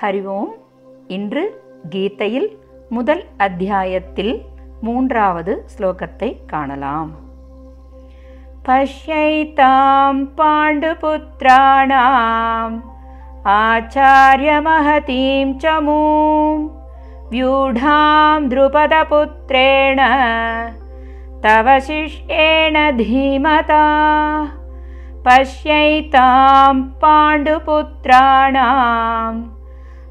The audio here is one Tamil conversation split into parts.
ஹரி ஓம் இன்று கீதையில் முதல் அத்தியாயத்தில் மூன்றாவது ஸ்லோகத்தை காணலாம் பஷ்யைதாம் பாண்டுபுத்திராணாம் आचार्यमहतीं च मूं व्यूढां द्रुपदपुत्रेण तव शिष्येण धीमता पश्यैतां पाण्डुपुत्राणाम्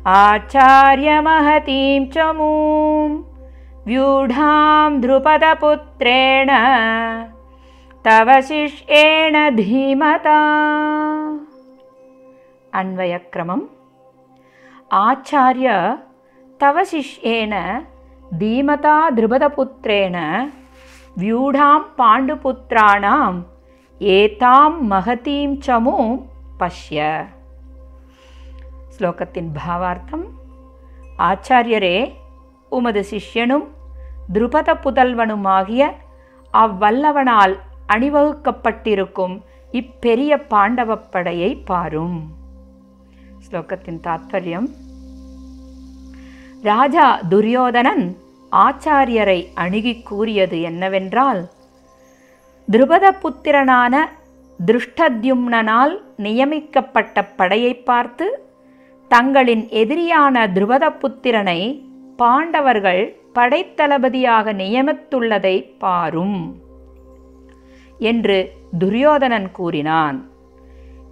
आचार्यमहतीं च मूं व्यूढां ध्रुपदपुत्रेण तव शिष्येण धीमता। अन्वयक्रमम्। आचार्य तव शिष्येण धीमता ध्रुपदपुत्रेण व्यूढां पाण्डुपुत्राणाम् एतां महतीं चमूं पश्य। ஸ்லோகத்தின் பாவார்த்தம். ஆச்சாரியரே உமது சிஷ்யனும் துருபத புதல்வனுமாகிய அவ்வல்லவனால் அணிவகுக்கப்பட்டிருக்கும் இப்பெரிய பாண்டவப் படையை பாரும். ஸ்லோகத்தின் தாத்பரியம். ராஜா துரியோதனன் ஆச்சாரியரை அணுகி கூறியது என்னவென்றால் திருபத புத்திரனான திருஷ்டத்யும்னனால் நியமிக்கப்பட்ட படையை பார்த்து தங்களின் எதிரியான துருவத புத்திரனை பாண்டவர்கள் படைத்தளபதியாக நியமித்துள்ளதை பாரும் என்று துரியோதனன் கூறினான்.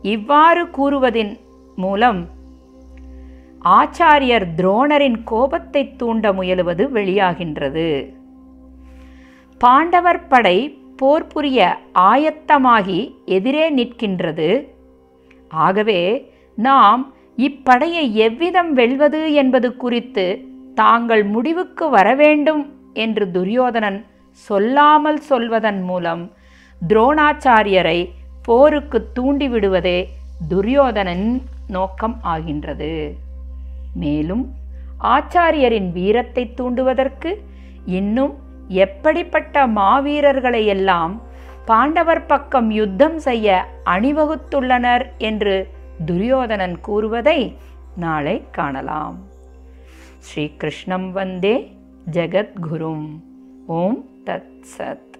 இவ்வாறு கூறுவதின் மூலம் ஆச்சாரியர் துரோணரின் கோபத்தை தூண்ட முயலுவது வெளியாகின்றது. பாண்டவர் படை போர் புரிய ஆயத்தமாகி எதிரே நிற்கின்றது. ஆகவே நாம் இப்படையை எவ்விதம் வெல்வது என்பது குறித்து தாங்கள் முடிவுக்கு வர வேண்டும் என்று துரியோதனன் சொல்லாமல் சொல்வதன் மூலம் துரோணாச்சாரியரை போருக்கு தூண்டிவிடுவதே துரியோதனன் நோக்கம் ஆகின்றது. மேலும் ஆச்சாரியரின் வீரத்தை தூண்டுவதற்கு இன்னும் எப்படிப்பட்ட மாவீரர்களை எல்லாம் பாண்டவர் பக்கம் யுத்தம் செய்ய அணிவகுத்துள்ளனர் என்று துரியோதனன் கூறுவதை நாளை காணலாம். ஸ்ரீகிருஷ்ணம் வந்தே ஜெகத்குரும். ஓம் தத் சத்.